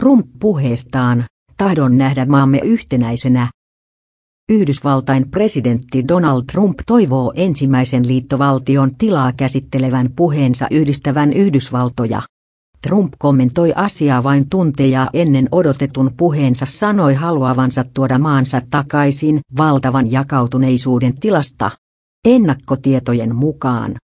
Trump puheestaan, tahdon nähdä maamme yhtenäisenä. Yhdysvaltain presidentti Donald Trump toivoo ensimmäisen liittovaltion tilaa käsittelevän puheensa yhdistävän Yhdysvaltoja. Trump kommentoi asiaa vain tunteja ennen odotetun puheensa sanoi haluavansa tuoda maansa takaisin valtavan jakautuneisuuden tilasta. Ennakkotietojen mukaan